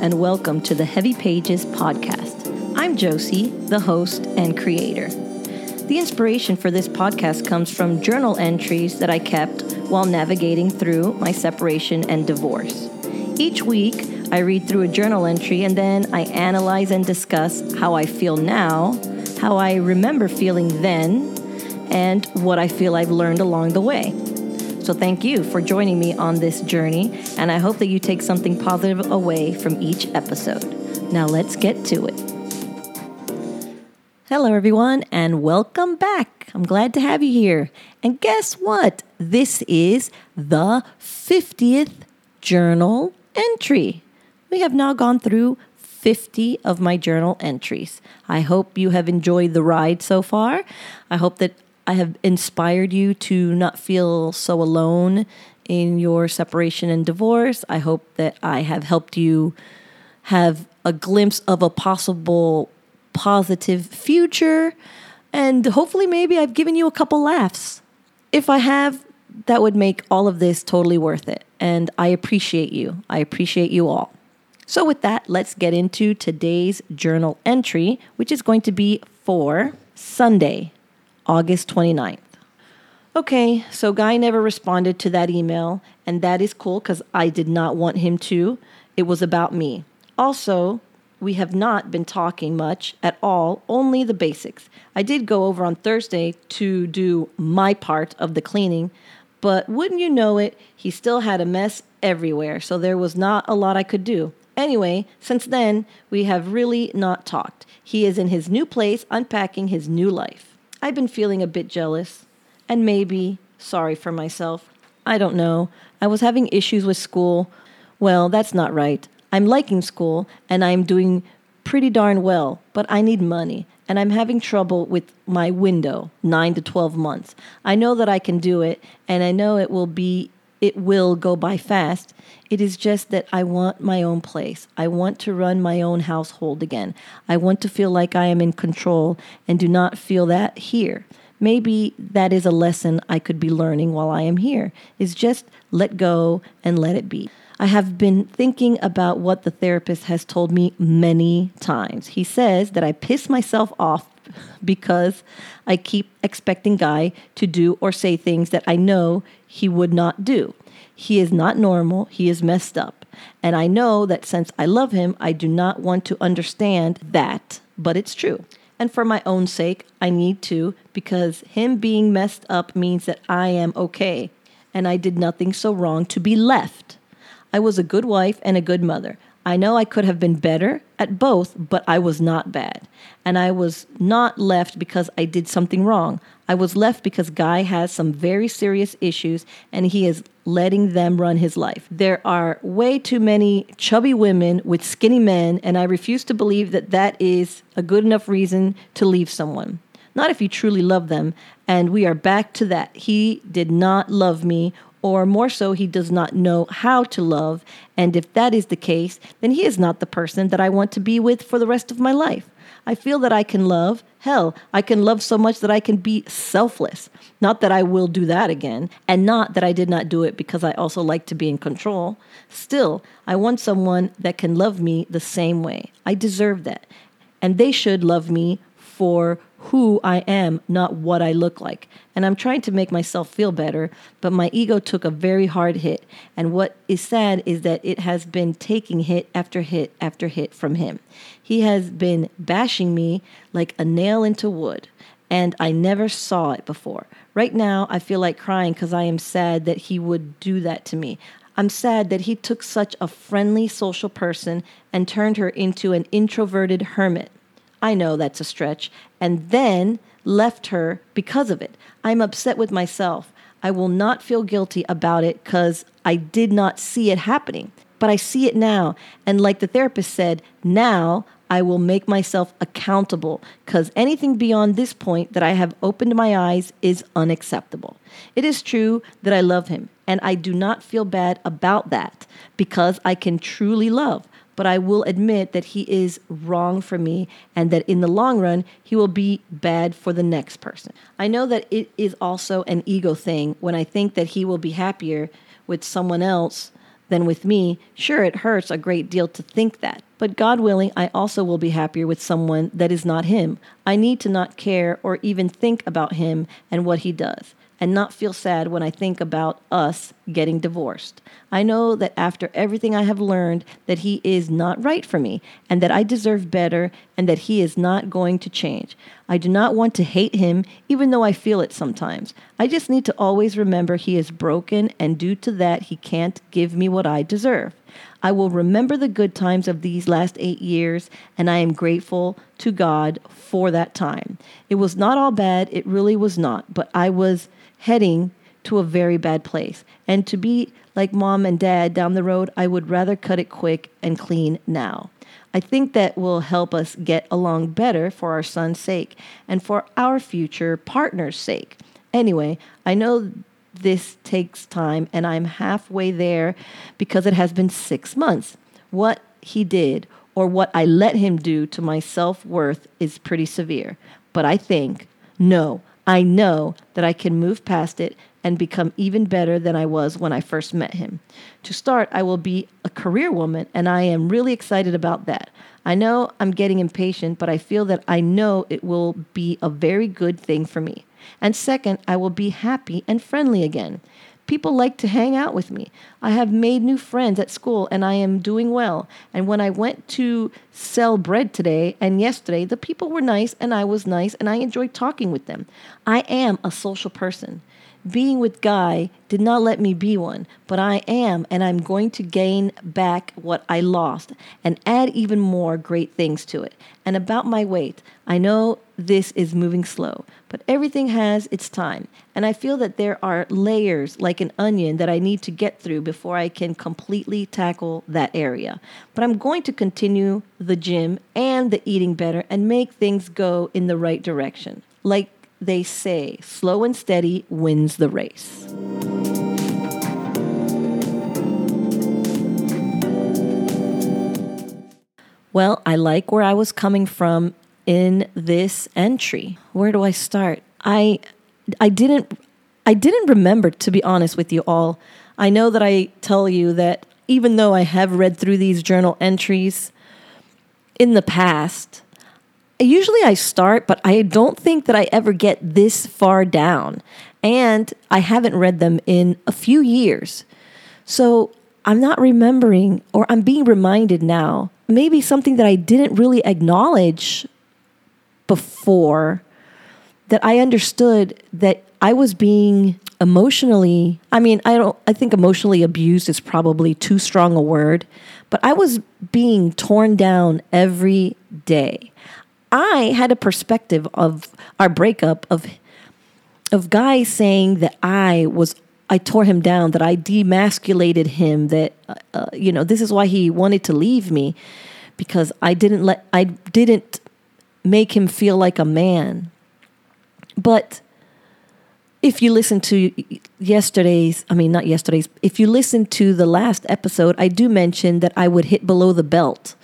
and welcome to the Heavy Pages podcast. I'm Josie, the host and creator. The inspiration for this podcast comes from journal entries that I kept while navigating through my separation and divorce. Each week, I read through a journal entry and then I analyze and discuss how I feel now, how I remember feeling then, and what I feel I've learned along the way. So thank you for joining me on this journey, and I hope that you take something positive away from each episode. Now let's get to it. Hello, everyone, and welcome back. I'm glad to have you here. And guess what? This is the 50th journal entry. We have now gone through 50 of my journal entries. I hope you have enjoyed the ride so far. I hope that I have inspired you to not feel so alone in your separation and divorce. I hope that I have helped you have a glimpse of a possible positive future. And hopefully, maybe I've given you a couple laughs. If I have, that would make all of this totally worth it. And I appreciate you. I appreciate you all. So, with that, let's get into today's journal entry, which is going to be for Sunday, August 29th. Okay, so Guy never responded to that email, and that is cool because I did not want him to. It was about me. Also, we have not been talking much at all, only the basics. I did go over on Thursday to do my part of the cleaning, but wouldn't you know it, he still had a mess everywhere, so there was not a lot I could do. Anyway, since then, we have really not talked. He is in his new place, unpacking his new life. I've been feeling a bit jealous and maybe sorry for myself. I don't know. I was having issues with school. Well, that's not right. I'm liking school and I'm doing pretty darn well, but I need money and I'm having trouble with my window, 9 to 12 months. I know that I can do it and I know it will be it will go by fast. It is just that I want my own place. I want to run my own household again. I want to feel like I am in control and do not feel that here. Maybe that is a lesson I could be learning while I am here, is just let go and let it be. I have been thinking about what the therapist has told me many times. He says that I piss myself off because I keep expecting Guy to do or say things that I know he would not do. He is not normal, he is messed up. And I know that since I love him, I do not want to understand that, but it's true. And for my own sake, I need to because him being messed up means that I am okay and I did nothing so wrong to be left. I was a good wife and a good mother. I know I could have been better at both, but I was not bad. And I was not left because I did something wrong. I was left because Guy has some very serious issues and he is letting them run his life. There are way too many chubby women with skinny men, and I refuse to believe that that is a good enough reason to leave someone. Not if you truly love them. And we are back to that. He did not love me or more so, he does not know how to love. And if that is the case, then he is not the person that I want to be with for the rest of my life. I feel that I can love. Hell, I can love so much that I can be selfless. Not that I will do that again, and not that I did not do it because I also like to be in control. Still, I want someone that can love me the same way. I deserve that. And they should love me for who I am, not what I look like. And I'm trying to make myself feel better, but my ego took a very hard hit. And what is sad is that it has been taking hit after hit after hit from him. He has been bashing me like a nail into wood, and I never saw it before. Right now, I feel like crying because I am sad that he would do that to me. I'm sad that he took such a friendly social person and turned her into an introverted hermit. I know that's a stretch, and then left her because of it. I'm upset with myself. I will not feel guilty about it because I did not see it happening. But I see it now. And like the therapist said, now I will make myself accountable because anything beyond this point that I have opened my eyes is unacceptable. It is true that I love him, and I do not feel bad about that because I can truly love but I will admit that he is wrong for me and that in the long run, he will be bad for the next person. I know that it is also an ego thing when I think that he will be happier with someone else than with me, sure, it hurts a great deal to think that. But God willing, I also will be happier with someone that is not him. I need to not care or even think about him and what he does and not feel sad when I think about us getting divorced. I know that after everything I have learned that he is not right for me and that I deserve better and that he is not going to change. I do not want to hate him even though I feel it sometimes. I just need to always remember he is broken and due to that he can't give me what I deserve. I will remember the good times of these last eight years, and I am grateful to God for that time. It was not all bad, it really was not, but I was heading to a very bad place. And to be like mom and dad down the road, I would rather cut it quick and clean now. I think that will help us get along better for our son's sake and for our future partner's sake. Anyway, I know this takes time and I'm halfway there because it has been six months. What he did or what I let him do to my self worth is pretty severe. But I think, no, I know that I can move past it and become even better than I was when I first met him. To start, I will be a career woman, and I am really excited about that. I know I'm getting impatient, but I feel that I know it will be a very good thing for me. And second, I will be happy and friendly again. People like to hang out with me. I have made new friends at school and I am doing well. And when I went to sell bread today and yesterday, the people were nice and I was nice and I enjoyed talking with them. I am a social person. Being with Guy did not let me be one, but I am, and I'm going to gain back what I lost and add even more great things to it. And about my weight, I know this is moving slow, but everything has its time. And I feel that there are layers like an onion that I need to get through before I can completely tackle that area. But I'm going to continue the gym and the eating better and make things go in the right direction. Like they say, slow and steady wins the race. Well, I like where I was coming from in this entry. Where do I start? I I didn't I didn't remember to be honest with you all. I know that I tell you that even though I have read through these journal entries in the past, usually I start, but I don't think that I ever get this far down. And I haven't read them in a few years. So I'm not remembering, or I'm being reminded now, maybe something that I didn't really acknowledge before that I understood that I was being emotionally I mean I don't I think emotionally abused is probably too strong a word but I was being torn down every day. I had a perspective of our breakup of of Guy's saying that I was I tore him down, that I demasculated him, that uh, uh, you know this is why he wanted to leave me because I didn't let I didn't make him feel like a man. But if you listen to yesterday's, I mean, not yesterday's, if you listen to the last episode, I do mention that I would hit below the belt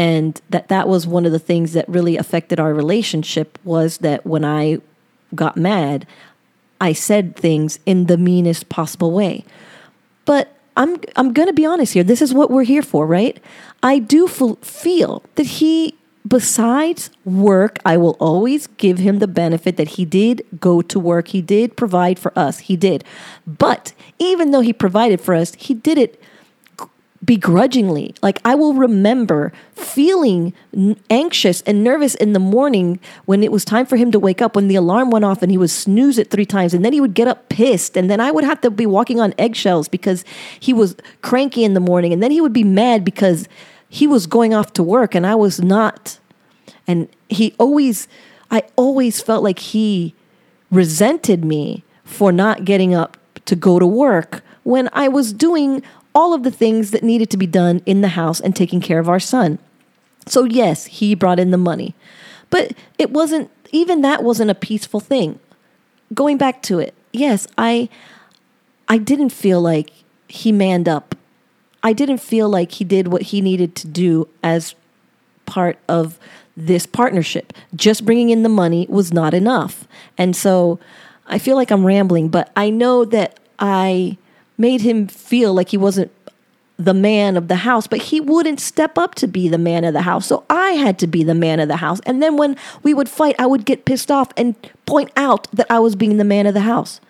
and that that was one of the things that really affected our relationship was that when I got mad, I said things in the meanest possible way. But I'm I'm going to be honest here. This is what we're here for, right? I do f- feel that he besides work, I will always give him the benefit that he did go to work. He did provide for us. He did. But even though he provided for us, he did it begrudgingly. Like I will remember feeling anxious and nervous in the morning when it was time for him to wake up, when the alarm went off and he would snooze it three times. And then he would get up pissed. And then I would have to be walking on eggshells because he was cranky in the morning. And then he would be mad because he was going off to work and I was not. And he always, I always felt like he resented me for not getting up to go to work when I was doing all of the things that needed to be done in the house and taking care of our son. So, yes, he brought in the money. But it wasn't, even that wasn't a peaceful thing. Going back to it, yes, I, I didn't feel like he manned up. I didn't feel like he did what he needed to do as part of this partnership. Just bringing in the money was not enough. And so I feel like I'm rambling, but I know that I made him feel like he wasn't the man of the house, but he wouldn't step up to be the man of the house. So I had to be the man of the house. And then when we would fight, I would get pissed off and point out that I was being the man of the house.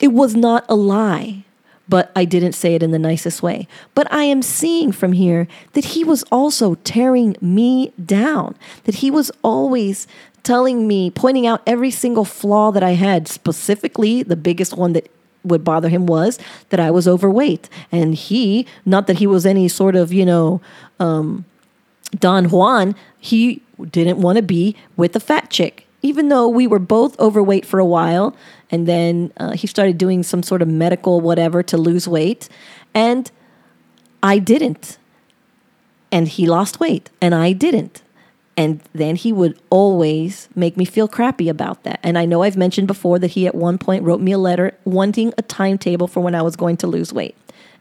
It was not a lie, but I didn't say it in the nicest way. But I am seeing from here that he was also tearing me down, that he was always telling me, pointing out every single flaw that I had, specifically the biggest one that would bother him was that I was overweight. And he, not that he was any sort of, you know, um, Don Juan, he didn't want to be with a fat chick. Even though we were both overweight for a while, and then uh, he started doing some sort of medical whatever to lose weight, and I didn't. And he lost weight, and I didn't. And then he would always make me feel crappy about that. And I know I've mentioned before that he at one point wrote me a letter wanting a timetable for when I was going to lose weight.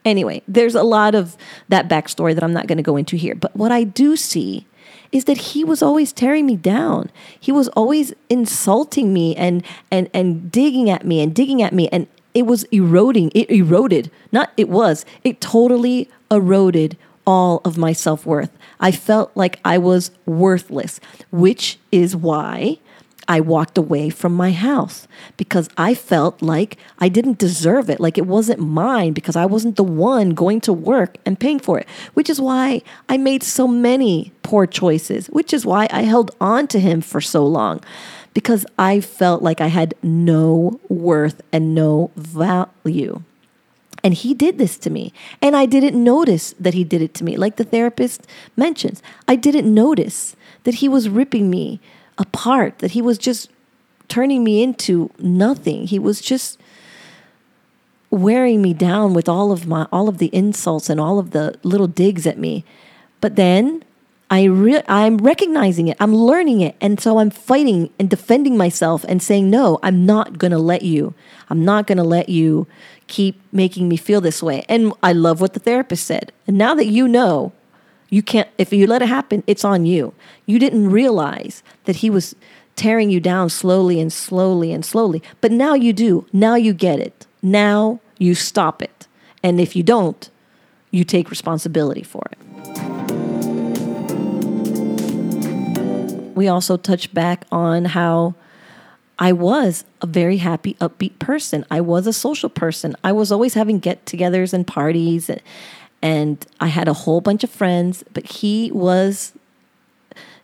Anyway, there's a lot of that backstory that I'm not going to go into here. But what I do see is that he was always tearing me down. He was always insulting me and and and digging at me and digging at me and it was eroding. It eroded. Not it was. It totally eroded all of my self worth. I felt like I was worthless, which is why I walked away from my house because I felt like I didn't deserve it, like it wasn't mine because I wasn't the one going to work and paying for it, which is why I made so many poor choices, which is why I held on to him for so long because I felt like I had no worth and no value. And he did this to me. And I didn't notice that he did it to me. Like the therapist mentions, I didn't notice that he was ripping me apart, that he was just turning me into nothing. He was just wearing me down with all of my all of the insults and all of the little digs at me. But then I re- I'm recognizing it. I'm learning it. And so I'm fighting and defending myself and saying, no, I'm not going to let you. I'm not going to let you keep making me feel this way. And I love what the therapist said. And now that you know, you can't, if you let it happen, it's on you. You didn't realize that he was tearing you down slowly and slowly and slowly. But now you do. Now you get it. Now you stop it. And if you don't, you take responsibility for it. We also touch back on how I was a very happy, upbeat person. I was a social person. I was always having get togethers and parties, and, and I had a whole bunch of friends, but he was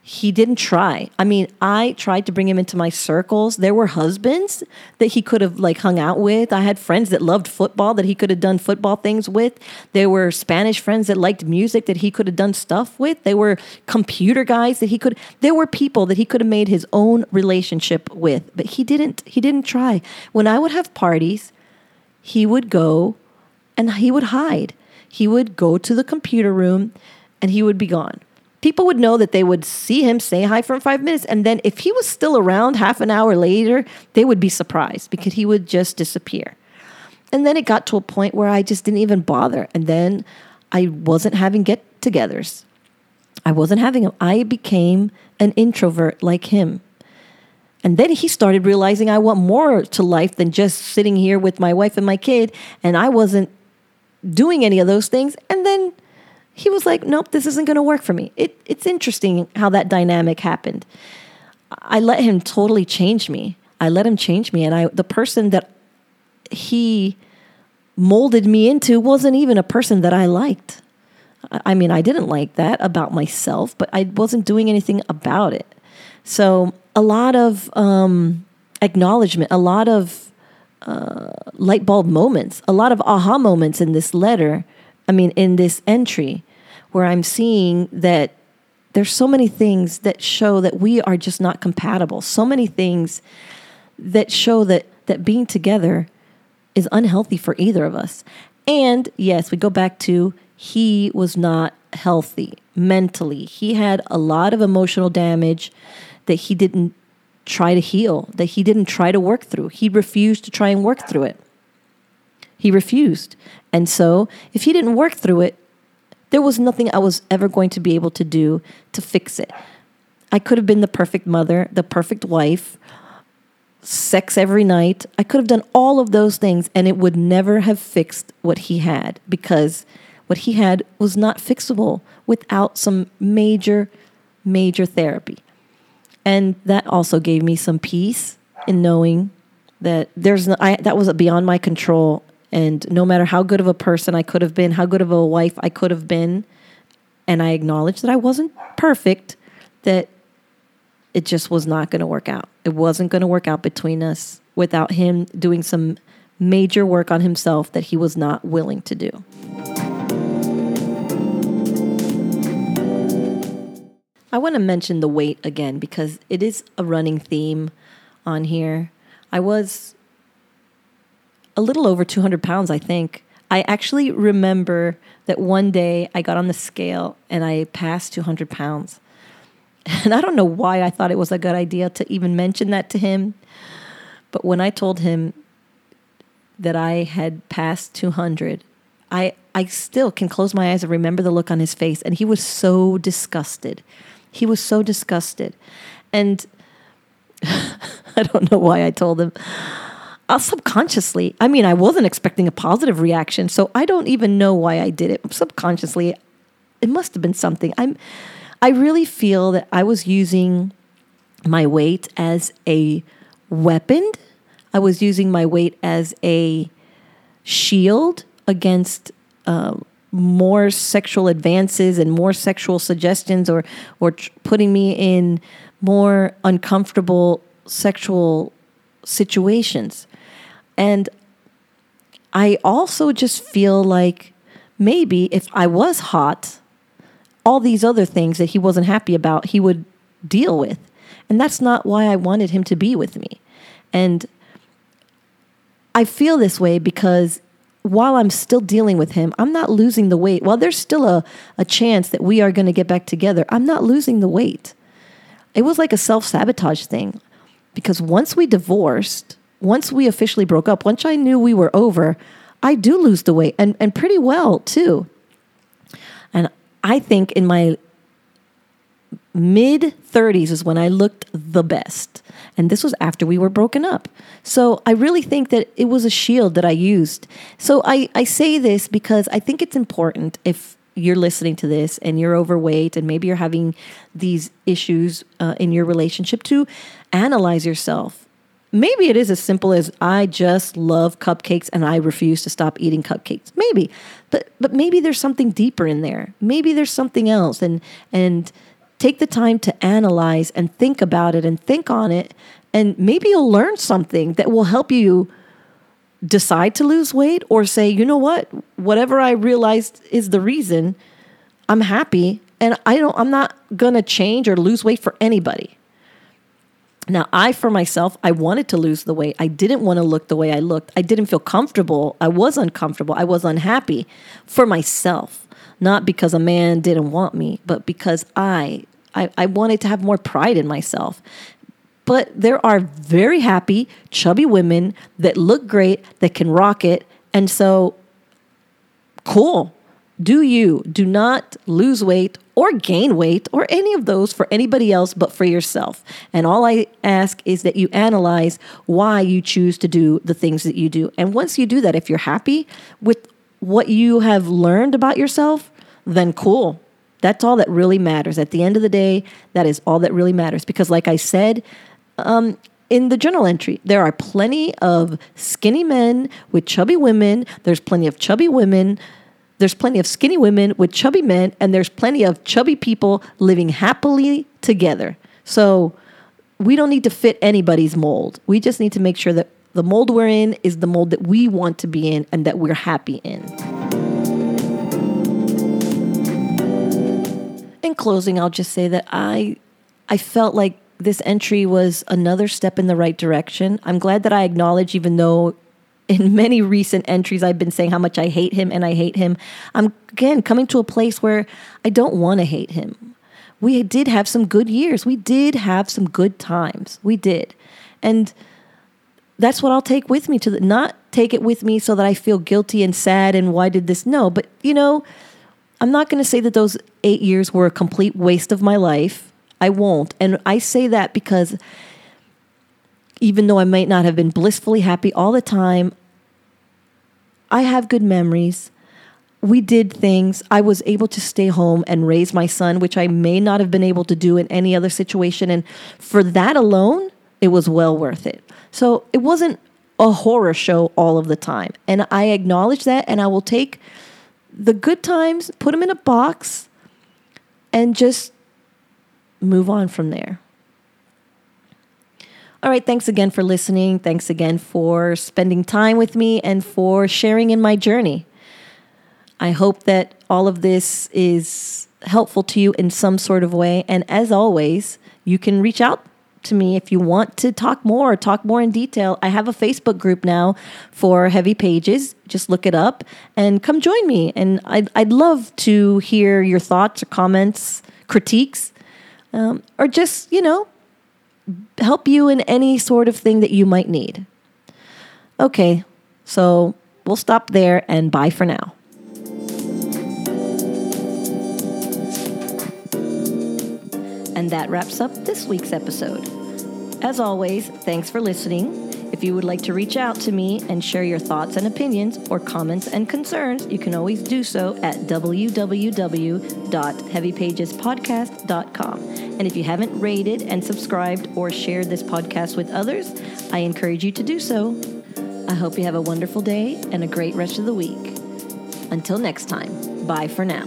he didn't try. I mean, I tried to bring him into my circles. There were husbands that he could have like hung out with. I had friends that loved football that he could have done football things with. There were Spanish friends that liked music that he could have done stuff with. There were computer guys that he could there were people that he could have made his own relationship with, but he didn't he didn't try. When I would have parties, he would go and he would hide. He would go to the computer room and he would be gone people would know that they would see him say hi for five minutes. And then if he was still around half an hour later, they would be surprised because he would just disappear. And then it got to a point where I just didn't even bother. And then I wasn't having get togethers. I wasn't having them. I became an introvert like him. And then he started realizing I want more to life than just sitting here with my wife and my kid. And I wasn't doing any of those things. And then he was like, nope, this isn't going to work for me. It, it's interesting how that dynamic happened. I let him totally change me. I let him change me. And I, the person that he molded me into wasn't even a person that I liked. I mean, I didn't like that about myself, but I wasn't doing anything about it. So, a lot of um, acknowledgement, a lot of uh, light bulb moments, a lot of aha moments in this letter. I mean, in this entry where I'm seeing that there's so many things that show that we are just not compatible. So many things that show that that being together is unhealthy for either of us. And yes, we go back to he was not healthy mentally. He had a lot of emotional damage that he didn't try to heal, that he didn't try to work through. He refused to try and work through it. He refused. And so, if he didn't work through it, there was nothing I was ever going to be able to do to fix it. I could have been the perfect mother, the perfect wife, sex every night. I could have done all of those things and it would never have fixed what he had because what he had was not fixable without some major, major therapy. And that also gave me some peace in knowing that there's no, I, that was beyond my control. And no matter how good of a person I could have been, how good of a wife I could have been, and I acknowledged that I wasn't perfect, that it just was not going to work out. It wasn't going to work out between us without him doing some major work on himself that he was not willing to do. I want to mention the weight again because it is a running theme on here. I was a little over 200 pounds, I think. I actually remember that one day I got on the scale and I passed 200 pounds. And I don't know why I thought it was a good idea to even mention that to him. But when I told him that I had passed 200, I, I still can close my eyes and remember the look on his face. And he was so disgusted. He was so disgusted. And I don't know why I told him. Uh, subconsciously, I mean, I wasn't expecting a positive reaction, so I don't even know why I did it. Subconsciously, it must have been something. I'm, I really feel that I was using my weight as a weapon. I was using my weight as a shield against uh, more sexual advances and more sexual suggestions, or or tr- putting me in more uncomfortable sexual situations. And I also just feel like maybe if I was hot, all these other things that he wasn't happy about, he would deal with. And that's not why I wanted him to be with me. And I feel this way because while I'm still dealing with him, I'm not losing the weight. While there's still a, a chance that we are going to get back together, I'm not losing the weight. It was like a self sabotage thing because once we divorced, once we officially broke up, once I knew we were over, I do lose the weight and, and pretty well too. And I think in my mid 30s is when I looked the best. And this was after we were broken up. So I really think that it was a shield that I used. So I, I say this because I think it's important if you're listening to this and you're overweight and maybe you're having these issues uh, in your relationship to analyze yourself Maybe it is as simple as I just love cupcakes and I refuse to stop eating cupcakes. Maybe. But but maybe there's something deeper in there. Maybe there's something else and and take the time to analyze and think about it and think on it and maybe you'll learn something that will help you decide to lose weight or say, "You know what? Whatever I realized is the reason, I'm happy and I don't I'm not going to change or lose weight for anybody." Now, I, for myself, I wanted to lose the weight. I didn't want to look the way I looked. I didn't feel comfortable. I was uncomfortable. I was unhappy for myself, not because a man didn't want me, but because I, I, I wanted to have more pride in myself. But there are very happy, chubby women that look great, that can rock it. And so, cool. Do you. Do not lose weight or gain weight or any of those for anybody else but for yourself. And all I ask is that you analyze why you choose to do the things that you do. And once you do that, if you're happy with what you have learned about yourself, then cool. That's all that really matters. At the end of the day, that is all that really matters. Because, like I said, um, in the journal entry, there are plenty of skinny men with chubby women. There's plenty of chubby women there's plenty of skinny women with chubby men, and there's plenty of chubby people living happily together. So we don't need to fit anybody's mold. We just need to make sure that the mold we're in is the mold that we want to be in and that we're happy in. In closing, I'll just say that I I felt like this entry was another step in the right direction. I'm glad that I acknowledge even though in many recent entries, I've been saying how much I hate him and I hate him. I'm again coming to a place where I don't want to hate him. We did have some good years. We did have some good times. We did. And that's what I'll take with me to the, not take it with me so that I feel guilty and sad and why did this? No, but you know, I'm not going to say that those eight years were a complete waste of my life. I won't. And I say that because even though I might not have been blissfully happy all the time, I have good memories. we did things. I was able to stay home and raise my son, which I may not have been able to do in any other situation. And for that alone, it was well worth it. So it wasn't a horror show all of the time. And I acknowledge that and I will take the good times, put them in a box, and just move on from there. All right, thanks again for listening. Thanks again for spending time with me and for sharing in my journey. I hope that all of this is helpful to you in some sort of way. And as always, you can reach out to me if you want to talk more, talk more in detail. I have a Facebook group now for Heavy Pages. Just look it up and come join me. And I'd, I'd love to hear your thoughts or comments, critiques, um, or just, you know, help you in any sort of thing that you might need. Okay, so we'll stop there and bye for now. And that wraps up this week's episode. As always, thanks for listening. If you would like to reach out to me and share your thoughts and opinions or comments and concerns, you can always do so at www.heavypagespodcast.com. And if you haven't rated and subscribed or shared this podcast with others, I encourage you to do so. I hope you have a wonderful day and a great rest of the week. Until next time, bye for now.